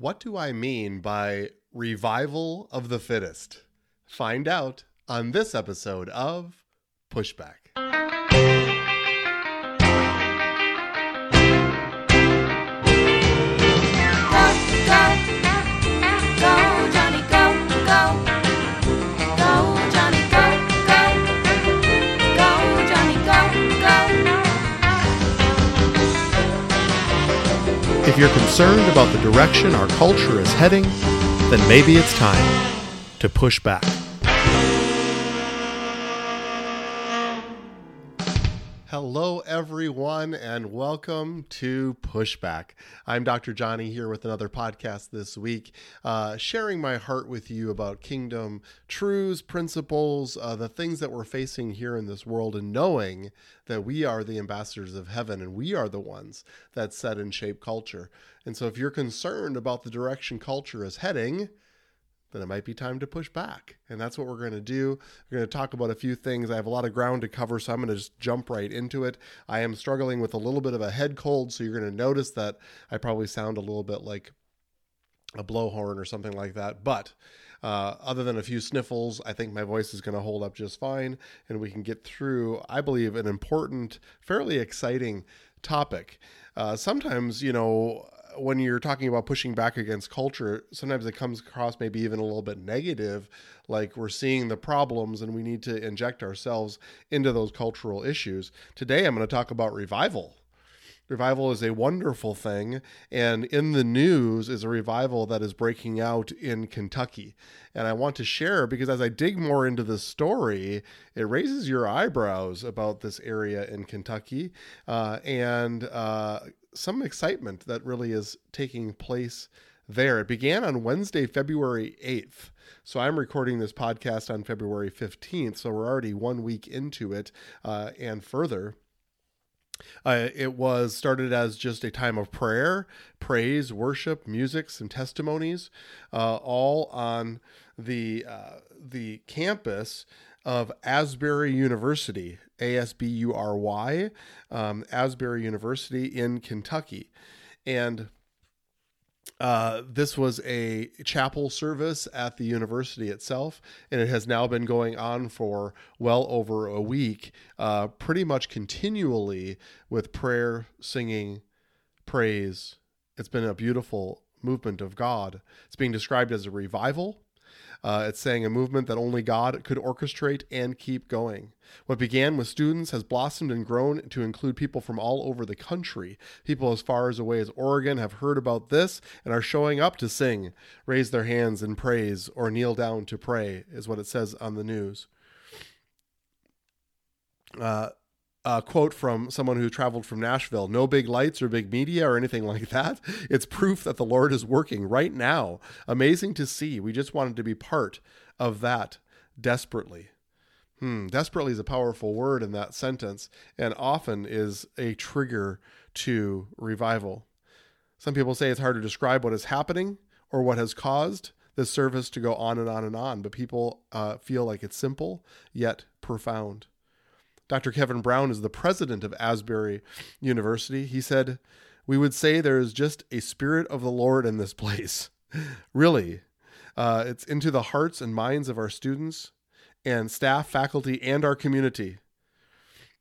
What do I mean by revival of the fittest? Find out on this episode of Pushback. If you're concerned about the direction our culture is heading, then maybe it's time to push back. Hello, everyone, and welcome to Pushback. I'm Dr. Johnny here with another podcast this week, uh, sharing my heart with you about kingdom truths, principles, uh, the things that we're facing here in this world, and knowing that we are the ambassadors of heaven and we are the ones that set and shape culture. And so, if you're concerned about the direction culture is heading, then it might be time to push back. And that's what we're going to do. We're going to talk about a few things. I have a lot of ground to cover, so I'm going to just jump right into it. I am struggling with a little bit of a head cold, so you're going to notice that I probably sound a little bit like a blowhorn or something like that. But uh, other than a few sniffles, I think my voice is going to hold up just fine, and we can get through, I believe, an important, fairly exciting topic. Uh, sometimes, you know, when you're talking about pushing back against culture, sometimes it comes across maybe even a little bit negative, like we're seeing the problems and we need to inject ourselves into those cultural issues. Today, I'm going to talk about revival. Revival is a wonderful thing, and in the news is a revival that is breaking out in Kentucky. And I want to share because as I dig more into this story, it raises your eyebrows about this area in Kentucky uh, and uh, some excitement that really is taking place there. It began on Wednesday, February 8th. So I'm recording this podcast on February 15th. So we're already one week into it uh, and further. Uh, it was started as just a time of prayer, praise, worship, music, some testimonies, uh, all on the uh, the campus of Asbury University, A S B U R Y, um, Asbury University in Kentucky, and uh, this was a chapel service at the university itself, and it has now been going on for well over a week, uh, pretty much continually with prayer, singing, praise. It's been a beautiful movement of God. It's being described as a revival. Uh, it's saying a movement that only God could orchestrate and keep going. What began with students has blossomed and grown to include people from all over the country. People as far as away as Oregon have heard about this and are showing up to sing, raise their hands in praise, or kneel down to pray, is what it says on the news. Uh, a quote from someone who traveled from Nashville no big lights or big media or anything like that. It's proof that the Lord is working right now. Amazing to see. We just wanted to be part of that desperately. Hmm, desperately is a powerful word in that sentence and often is a trigger to revival. Some people say it's hard to describe what is happening or what has caused this service to go on and on and on, but people uh, feel like it's simple yet profound. Dr. Kevin Brown is the president of Asbury University. He said, We would say there is just a spirit of the Lord in this place. really. Uh, it's into the hearts and minds of our students and staff, faculty, and our community.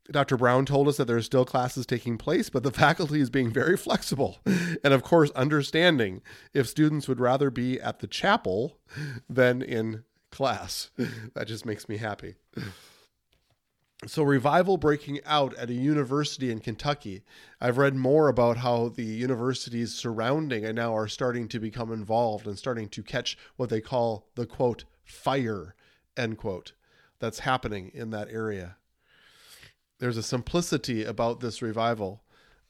Dr. Brown told us that there are still classes taking place, but the faculty is being very flexible and, of course, understanding if students would rather be at the chapel than in class. that just makes me happy. So, revival breaking out at a university in Kentucky. I've read more about how the universities surrounding and now are starting to become involved and starting to catch what they call the quote, fire, end quote, that's happening in that area. There's a simplicity about this revival,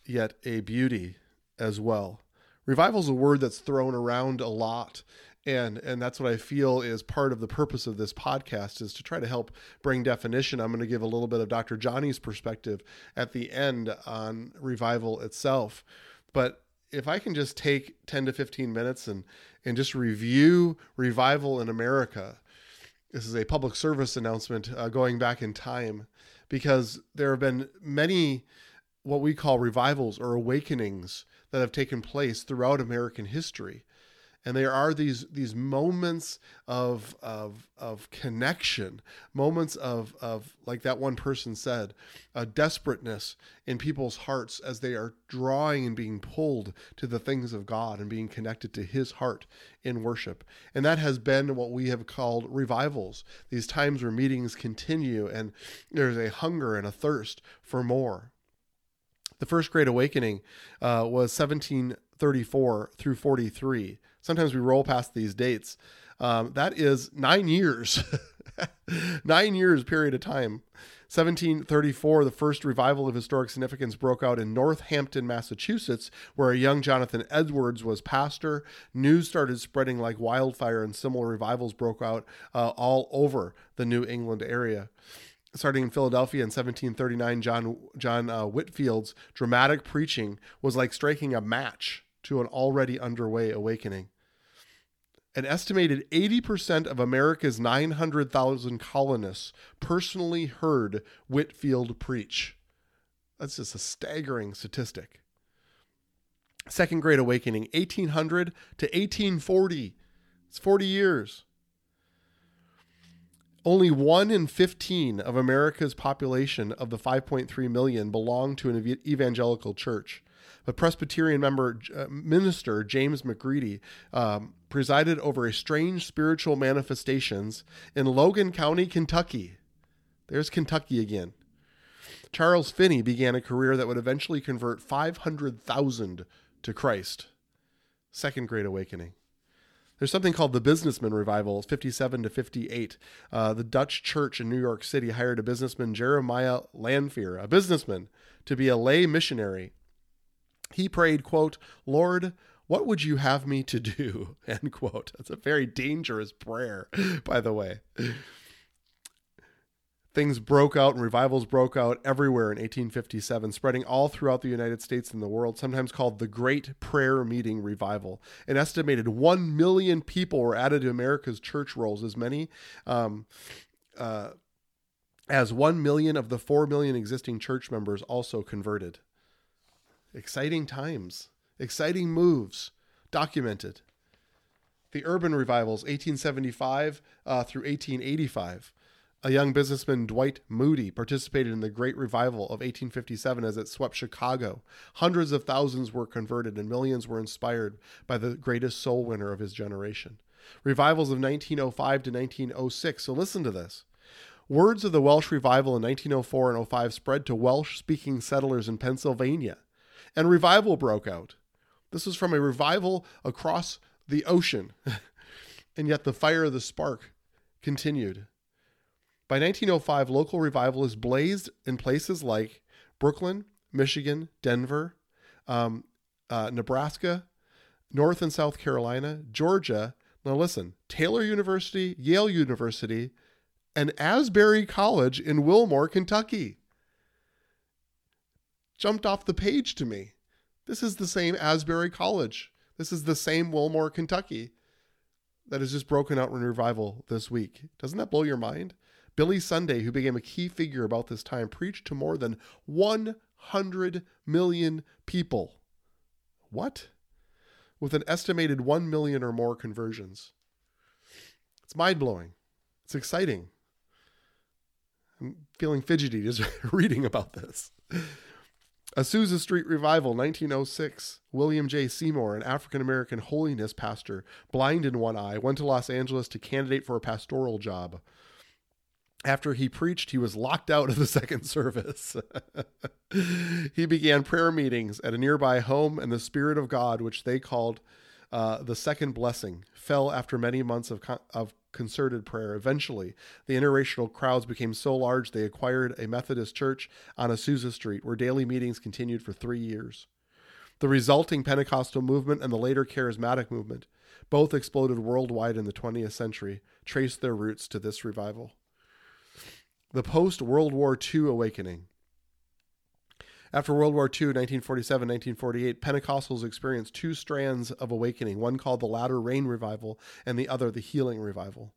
yet a beauty as well. Revival is a word that's thrown around a lot and and that's what i feel is part of the purpose of this podcast is to try to help bring definition. I'm going to give a little bit of dr johnny's perspective at the end on revival itself. But if i can just take 10 to 15 minutes and and just review revival in america this is a public service announcement uh, going back in time because there have been many what we call revivals or awakenings that have taken place throughout american history and there are these these moments of of of connection moments of of like that one person said a desperateness in people's hearts as they are drawing and being pulled to the things of God and being connected to his heart in worship. And that has been what we have called revivals. These times where meetings continue and there's a hunger and a thirst for more the first great awakening uh, was 1734 through 43 Sometimes we roll past these dates. Um, that is nine years, nine years period of time. 1734, the first revival of historic significance broke out in Northampton, Massachusetts, where a young Jonathan Edwards was pastor. News started spreading like wildfire, and similar revivals broke out uh, all over the New England area. Starting in Philadelphia in 1739, John John uh, Whitefield's dramatic preaching was like striking a match to an already underway awakening an estimated 80% of America's 900,000 colonists personally heard Whitefield preach. That's just a staggering statistic. Second Great Awakening, 1800 to 1840. It's 40 years. Only 1 in 15 of America's population of the 5.3 million belong to an evangelical church. But Presbyterian member uh, minister James McGready um, presided over a strange spiritual manifestations in Logan County, Kentucky. There's Kentucky again. Charles Finney began a career that would eventually convert 500,000 to Christ. Second Great Awakening. There's something called the Businessman Revival, 57 to 58. Uh, the Dutch church in New York City hired a businessman, Jeremiah Lanphier, a businessman, to be a lay missionary he prayed, quote, Lord, what would you have me to do? End quote. That's a very dangerous prayer, by the way. Things broke out and revivals broke out everywhere in 1857, spreading all throughout the United States and the world, sometimes called the Great Prayer Meeting Revival. An estimated 1 million people were added to America's church rolls, as many um, uh, as 1 million of the 4 million existing church members also converted. Exciting times, exciting moves, documented. The urban revivals, 1875 uh, through 1885. A young businessman, Dwight Moody, participated in the Great Revival of 1857 as it swept Chicago. Hundreds of thousands were converted and millions were inspired by the greatest soul winner of his generation. Revivals of 1905 to 1906. So listen to this. Words of the Welsh revival in 1904 and 05 spread to Welsh speaking settlers in Pennsylvania and revival broke out. This was from a revival across the ocean, and yet the fire of the spark continued. By 1905, local revivalists blazed in places like Brooklyn, Michigan, Denver, um, uh, Nebraska, North and South Carolina, Georgia. Now, listen Taylor University, Yale University, and Asbury College in Wilmore, Kentucky jumped off the page to me. This is the same Asbury College. This is the same Wilmore, Kentucky that has just broken out in revival this week. Doesn't that blow your mind? Billy Sunday, who became a key figure about this time, preached to more than 100 million people. What? With an estimated 1 million or more conversions. It's mind blowing. It's exciting. I'm feeling fidgety just reading about this. Azusa Street Revival, 1906. William J. Seymour, an African American holiness pastor, blind in one eye, went to Los Angeles to candidate for a pastoral job. After he preached, he was locked out of the second service. he began prayer meetings at a nearby home, and the Spirit of God, which they called uh, the second blessing, fell after many months of, of concerted prayer. Eventually, the interracial crowds became so large they acquired a Methodist church on Azusa Street, where daily meetings continued for three years. The resulting Pentecostal movement and the later Charismatic movement, both exploded worldwide in the 20th century, traced their roots to this revival. The post World War II awakening. After World War II, 1947 1948, Pentecostals experienced two strands of awakening, one called the Latter Rain Revival and the other the Healing Revival.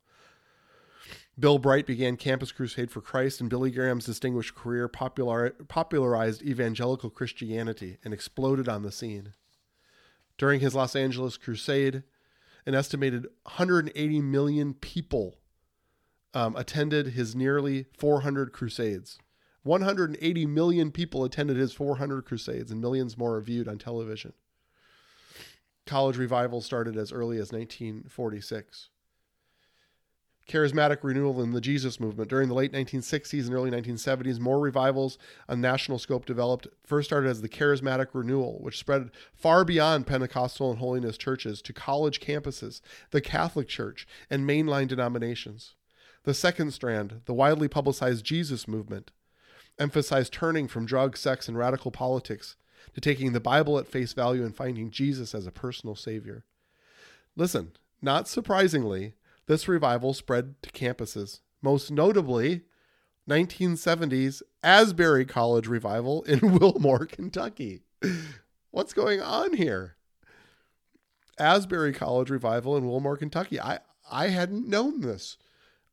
Bill Bright began Campus Crusade for Christ, and Billy Graham's distinguished career popular, popularized evangelical Christianity and exploded on the scene. During his Los Angeles crusade, an estimated 180 million people um, attended his nearly 400 crusades. 180 million people attended his 400 crusades, and millions more are viewed on television. College revival started as early as 1946. Charismatic renewal in the Jesus movement. During the late 1960s and early 1970s, more revivals on national scope developed. First started as the Charismatic Renewal, which spread far beyond Pentecostal and holiness churches to college campuses, the Catholic Church, and mainline denominations. The second strand, the widely publicized Jesus movement, emphasized turning from drugs, sex, and radical politics to taking the Bible at face value and finding Jesus as a personal Savior. Listen, not surprisingly, this revival spread to campuses, most notably 1970s Asbury College revival in Wilmore, Kentucky. What's going on here? Asbury College revival in Wilmore, Kentucky. I, I hadn't known this.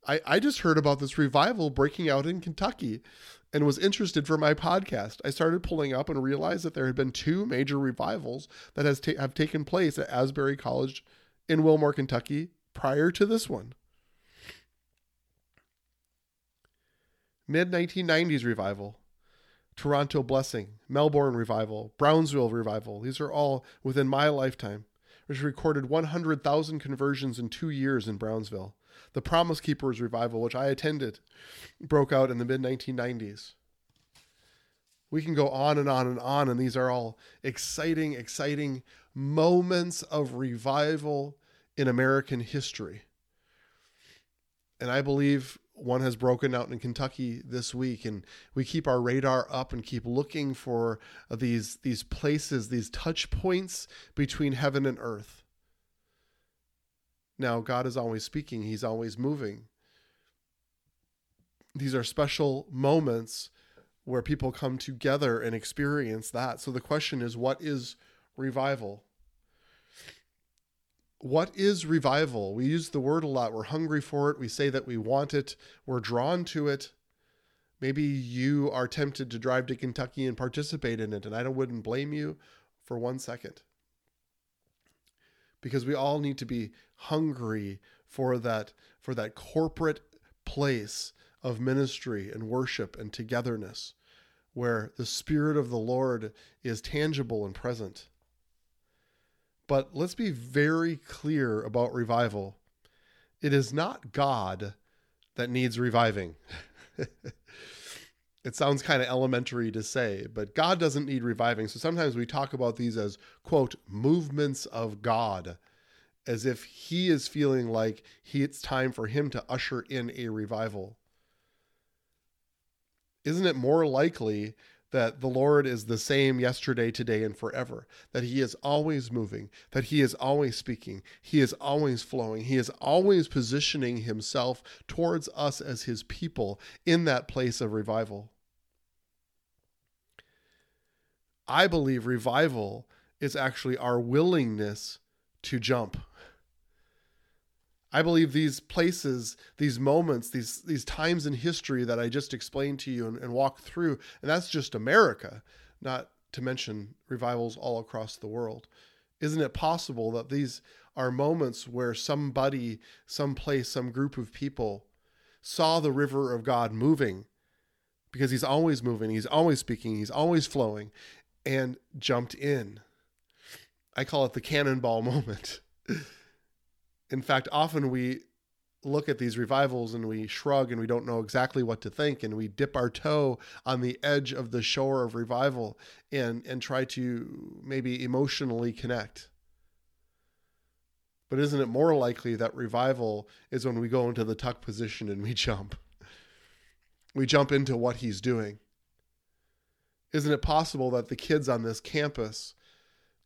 I, I just heard about this revival breaking out in Kentucky and was interested for my podcast. I started pulling up and realized that there had been two major revivals that has ta- have taken place at Asbury College in Wilmore, Kentucky prior to this one. Mid 1990s revival, Toronto Blessing, Melbourne revival, Brownsville revival. These are all within my lifetime, which recorded 100,000 conversions in two years in Brownsville. The Promise Keepers revival, which I attended, broke out in the mid 1990s. We can go on and on and on, and these are all exciting, exciting moments of revival in American history. And I believe one has broken out in Kentucky this week, and we keep our radar up and keep looking for these these places, these touch points between heaven and earth. Now, God is always speaking, He's always moving. These are special moments where people come together and experience that. So the question is what is revival? What is revival? We use the word a lot. We're hungry for it. We say that we want it. We're drawn to it. Maybe you are tempted to drive to Kentucky and participate in it, and I wouldn't blame you for one second because we all need to be hungry for that for that corporate place of ministry and worship and togetherness where the spirit of the Lord is tangible and present. But let's be very clear about revival. It is not God that needs reviving. it sounds kind of elementary to say, but God doesn't need reviving. So sometimes we talk about these as, quote, movements of God, as if He is feeling like he, it's time for Him to usher in a revival. Isn't it more likely that the Lord is the same yesterday, today, and forever, that He is always moving, that He is always speaking, He is always flowing, He is always positioning Himself towards us as His people in that place of revival. I believe revival is actually our willingness to jump. I believe these places, these moments, these these times in history that I just explained to you and, and walked through, and that's just America, not to mention revivals all across the world. Isn't it possible that these are moments where somebody, some place, some group of people saw the river of God moving because he's always moving, he's always speaking, he's always flowing, and jumped in. I call it the cannonball moment. In fact, often we look at these revivals and we shrug and we don't know exactly what to think and we dip our toe on the edge of the shore of revival and and try to maybe emotionally connect. But isn't it more likely that revival is when we go into the tuck position and we jump? We jump into what he's doing. Isn't it possible that the kids on this campus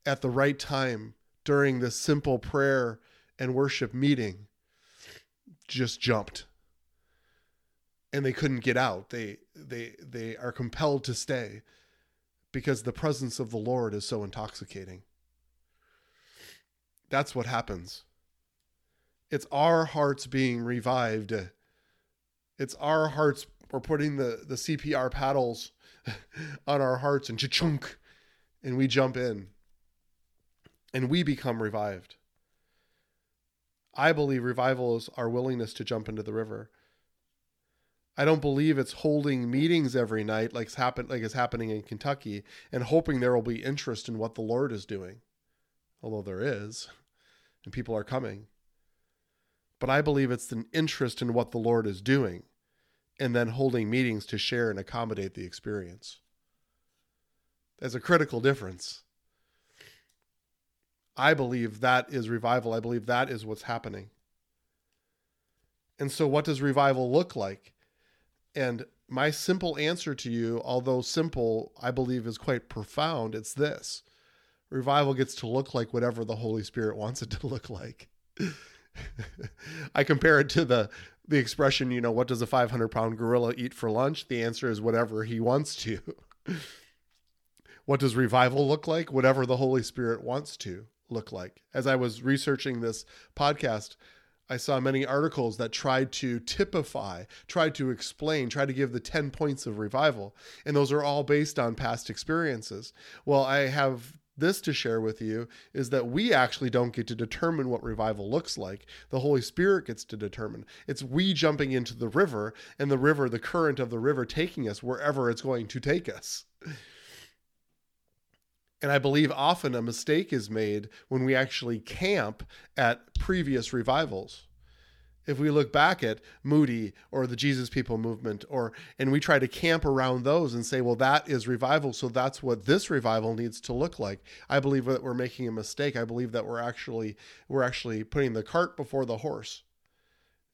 at the right time during this simple prayer and worship meeting just jumped. And they couldn't get out. They they they are compelled to stay because the presence of the lord is so intoxicating. That's what happens. It's our hearts being revived. It's our hearts we're putting the the cpr paddles on our hearts and chunk and we jump in and we become revived I believe revival is our willingness to jump into the river. I don't believe it's holding meetings every night like it's happen like it's happening in Kentucky and hoping there will be interest in what the Lord is doing. Although there is, and people are coming. But I believe it's an interest in what the Lord is doing and then holding meetings to share and accommodate the experience. There's a critical difference. I believe that is revival. I believe that is what's happening. And so, what does revival look like? And my simple answer to you, although simple, I believe is quite profound. It's this revival gets to look like whatever the Holy Spirit wants it to look like. I compare it to the the expression, you know, what does a 500 pound gorilla eat for lunch? The answer is whatever he wants to. what does revival look like? Whatever the Holy Spirit wants to look like. As I was researching this podcast, I saw many articles that tried to typify, tried to explain, tried to give the 10 points of revival. And those are all based on past experiences. Well, I have this to share with you is that we actually don't get to determine what revival looks like. The Holy Spirit gets to determine. It's we jumping into the river and the river, the current of the river taking us wherever it's going to take us. And I believe often a mistake is made when we actually camp at previous revivals. If we look back at Moody or the Jesus People movement or and we try to camp around those and say, well, that is revival, so that's what this revival needs to look like. I believe that we're making a mistake. I believe that we're actually we're actually putting the cart before the horse.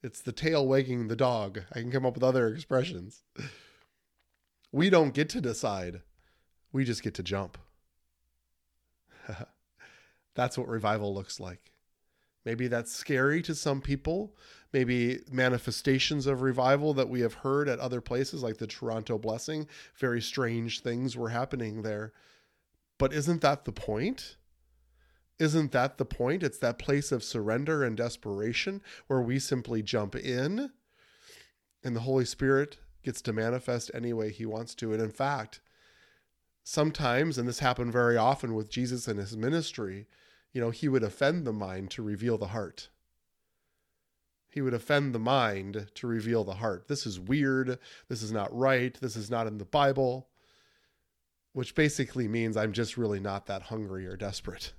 It's the tail wagging the dog. I can come up with other expressions. We don't get to decide. We just get to jump. that's what revival looks like. Maybe that's scary to some people. Maybe manifestations of revival that we have heard at other places, like the Toronto Blessing, very strange things were happening there. But isn't that the point? Isn't that the point? It's that place of surrender and desperation where we simply jump in and the Holy Spirit gets to manifest any way he wants to. And in fact, sometimes, and this happened very often with Jesus and his ministry, you know, he would offend the mind to reveal the heart. He would offend the mind to reveal the heart. This is weird. This is not right. This is not in the Bible, which basically means I'm just really not that hungry or desperate.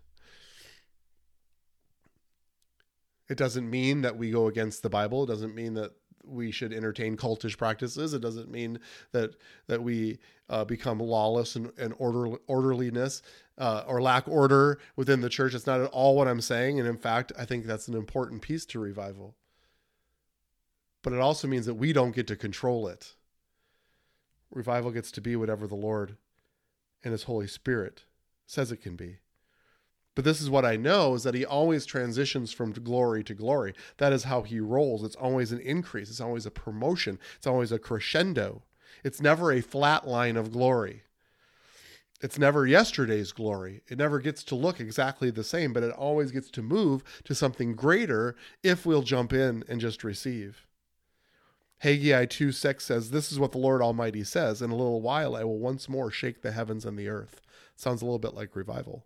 It doesn't mean that we go against the Bible. It doesn't mean that we should entertain cultish practices. It doesn't mean that that we uh, become lawless and, and order, orderliness uh, or lack order within the church. It's not at all what I'm saying. And in fact, I think that's an important piece to revival. But it also means that we don't get to control it. Revival gets to be whatever the Lord and His Holy Spirit says it can be. But this is what I know is that he always transitions from glory to glory. That is how he rolls. It's always an increase, it's always a promotion, it's always a crescendo. It's never a flat line of glory. It's never yesterday's glory. It never gets to look exactly the same, but it always gets to move to something greater if we'll jump in and just receive. Haggai 2 6 says, This is what the Lord Almighty says. In a little while I will once more shake the heavens and the earth. Sounds a little bit like revival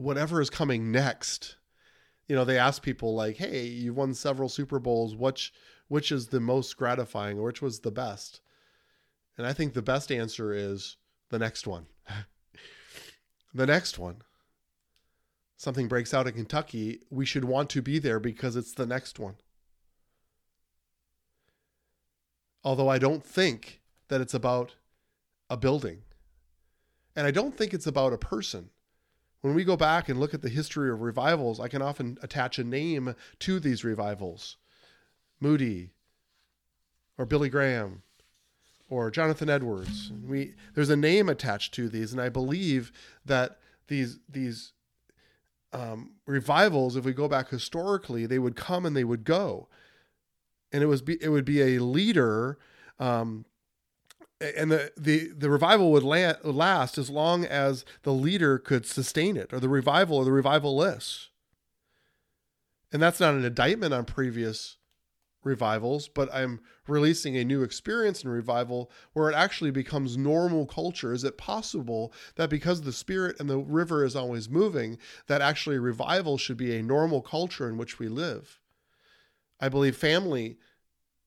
whatever is coming next you know they ask people like hey you've won several super bowls. Which which is the most gratifying or which was the best? And i think the best answer is the next one. The next one something breaks out in kentucky we should want to be there because it's the next one. Although i don't think that it's about a building. And i don't think it's about a person when we go back and look at the history of revivals, I can often attach a name to these revivals Moody, or Billy Graham, or Jonathan Edwards. We, there's a name attached to these, and I believe that these, these um, revivals, if we go back historically, they would come and they would go, and it was be, it would be a leader, um, and the, the the revival would la- last as long as the leader could sustain it, or the revival or the revivalists. And that's not an indictment on previous revivals, but I'm releasing a new experience in revival where it actually becomes normal culture. Is it possible that because the spirit and the river is always moving, that actually revival should be a normal culture in which we live? I believe family,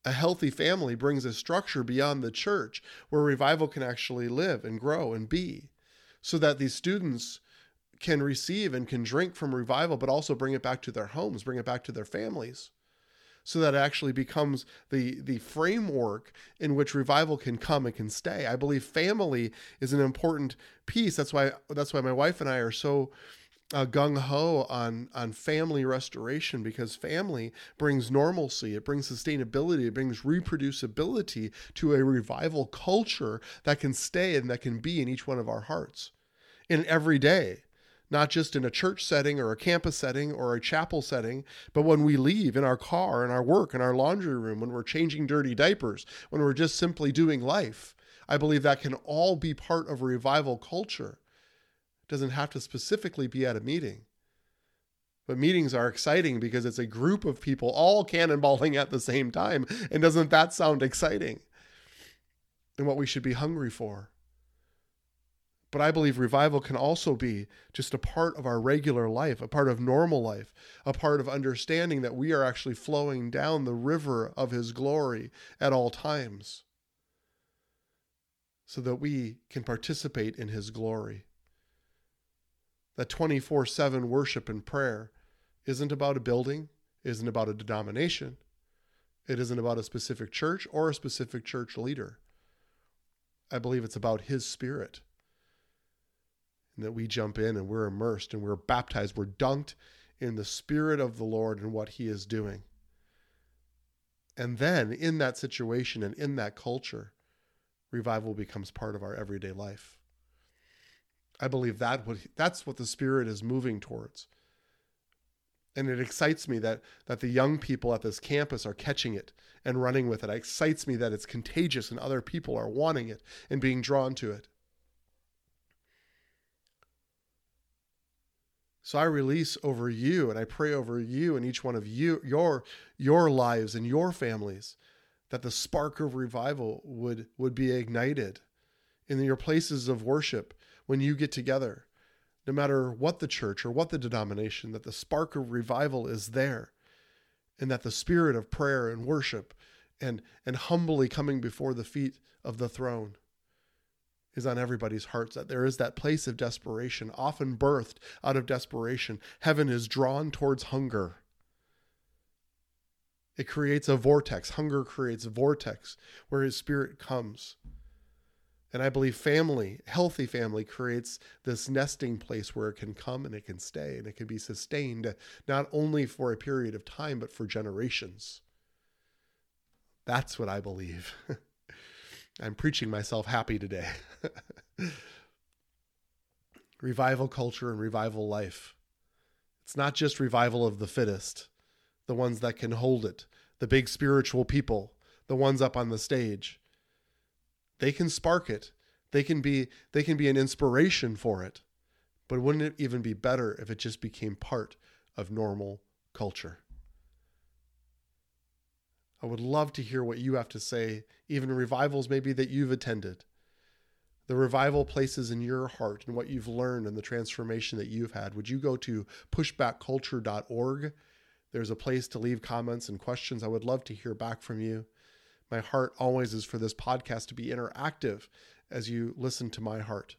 a healthy family, brings a structure beyond the church where revival can actually live and grow and be, so that these students can receive and can drink from revival, but also bring it back to their homes, bring it back to their families so that it actually becomes the the framework in which revival can come and can stay. I believe family is an important piece. That's why that's why my wife and I are so uh, gung ho on on family restoration because family brings normalcy, it brings sustainability, it brings reproducibility to a revival culture that can stay and that can be in each one of our hearts in every day not just in a church setting or a campus setting or a chapel setting, but when we leave in our car, in our work, in our laundry room, when we're changing dirty diapers, when we're just simply doing life. I believe that can all be part of a revival culture. It doesn't have to specifically be at a meeting. But meetings are exciting because it's a group of people all cannonballing at the same time. And doesn't that sound exciting? And what we should be hungry for. But I believe revival can also be just a part of our regular life, a part of normal life, a part of understanding that we are actually flowing down the river of His glory at all times so that we can participate in His glory. That 24 7 worship and prayer isn't about a building, isn't about a denomination, it isn't about a specific church or a specific church leader. I believe it's about His Spirit and that we jump in and we're immersed and we're baptized, we're dunked in the Spirit of the Lord and what He is doing. And then in that situation and in that culture, revival becomes part of our everyday life. I believe that what that's what the Spirit is moving towards. And it excites me that that the young people at this campus are catching it and running with it. It excites me that it's contagious and other people are wanting it and being drawn to it. So I release over you and I pray over you and each one of you your your lives and your families that the spark of revival would would be ignited in your places of worship when you get together no matter what the church or what the denomination that the spark of revival is there and that the spirit of prayer and worship and and humbly coming before the feet of the throne is on everybody's hearts that there is that place of desperation, often birthed out of desperation. Heaven is drawn towards hunger. It creates a vortex. Hunger creates a vortex where his spirit comes. And I believe family, healthy family, creates this nesting place where it can come and it can stay and it can be sustained not only for a period of time, but for generations. That's what I believe. I'm preaching myself happy today. revival culture and revival life. It's not just revival of the fittest, the ones that can hold it, the big spiritual people, the ones up on the stage. They can spark it. They can be they can be an inspiration for it. But wouldn't it even be better if it just became part of normal culture? I would love to hear what you have to say, even revivals maybe that you've attended. The revival places in your heart and what you've learned and the transformation that you've had. Would you go to pushbackculture.org? There's a place to leave comments and questions. I would love to hear back from you. My heart always is for this podcast to be interactive as you listen to my heart.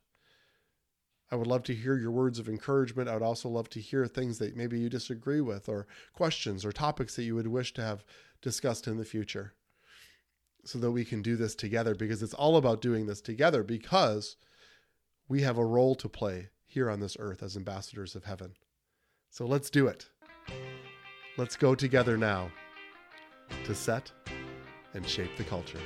I would love to hear your words of encouragement. I would also love to hear things that maybe you disagree with, or questions or topics that you would wish to have discussed in the future so that we can do this together because it's all about doing this together because we have a role to play here on this earth as ambassadors of heaven. So let's do it. Let's go together now to set and shape the culture.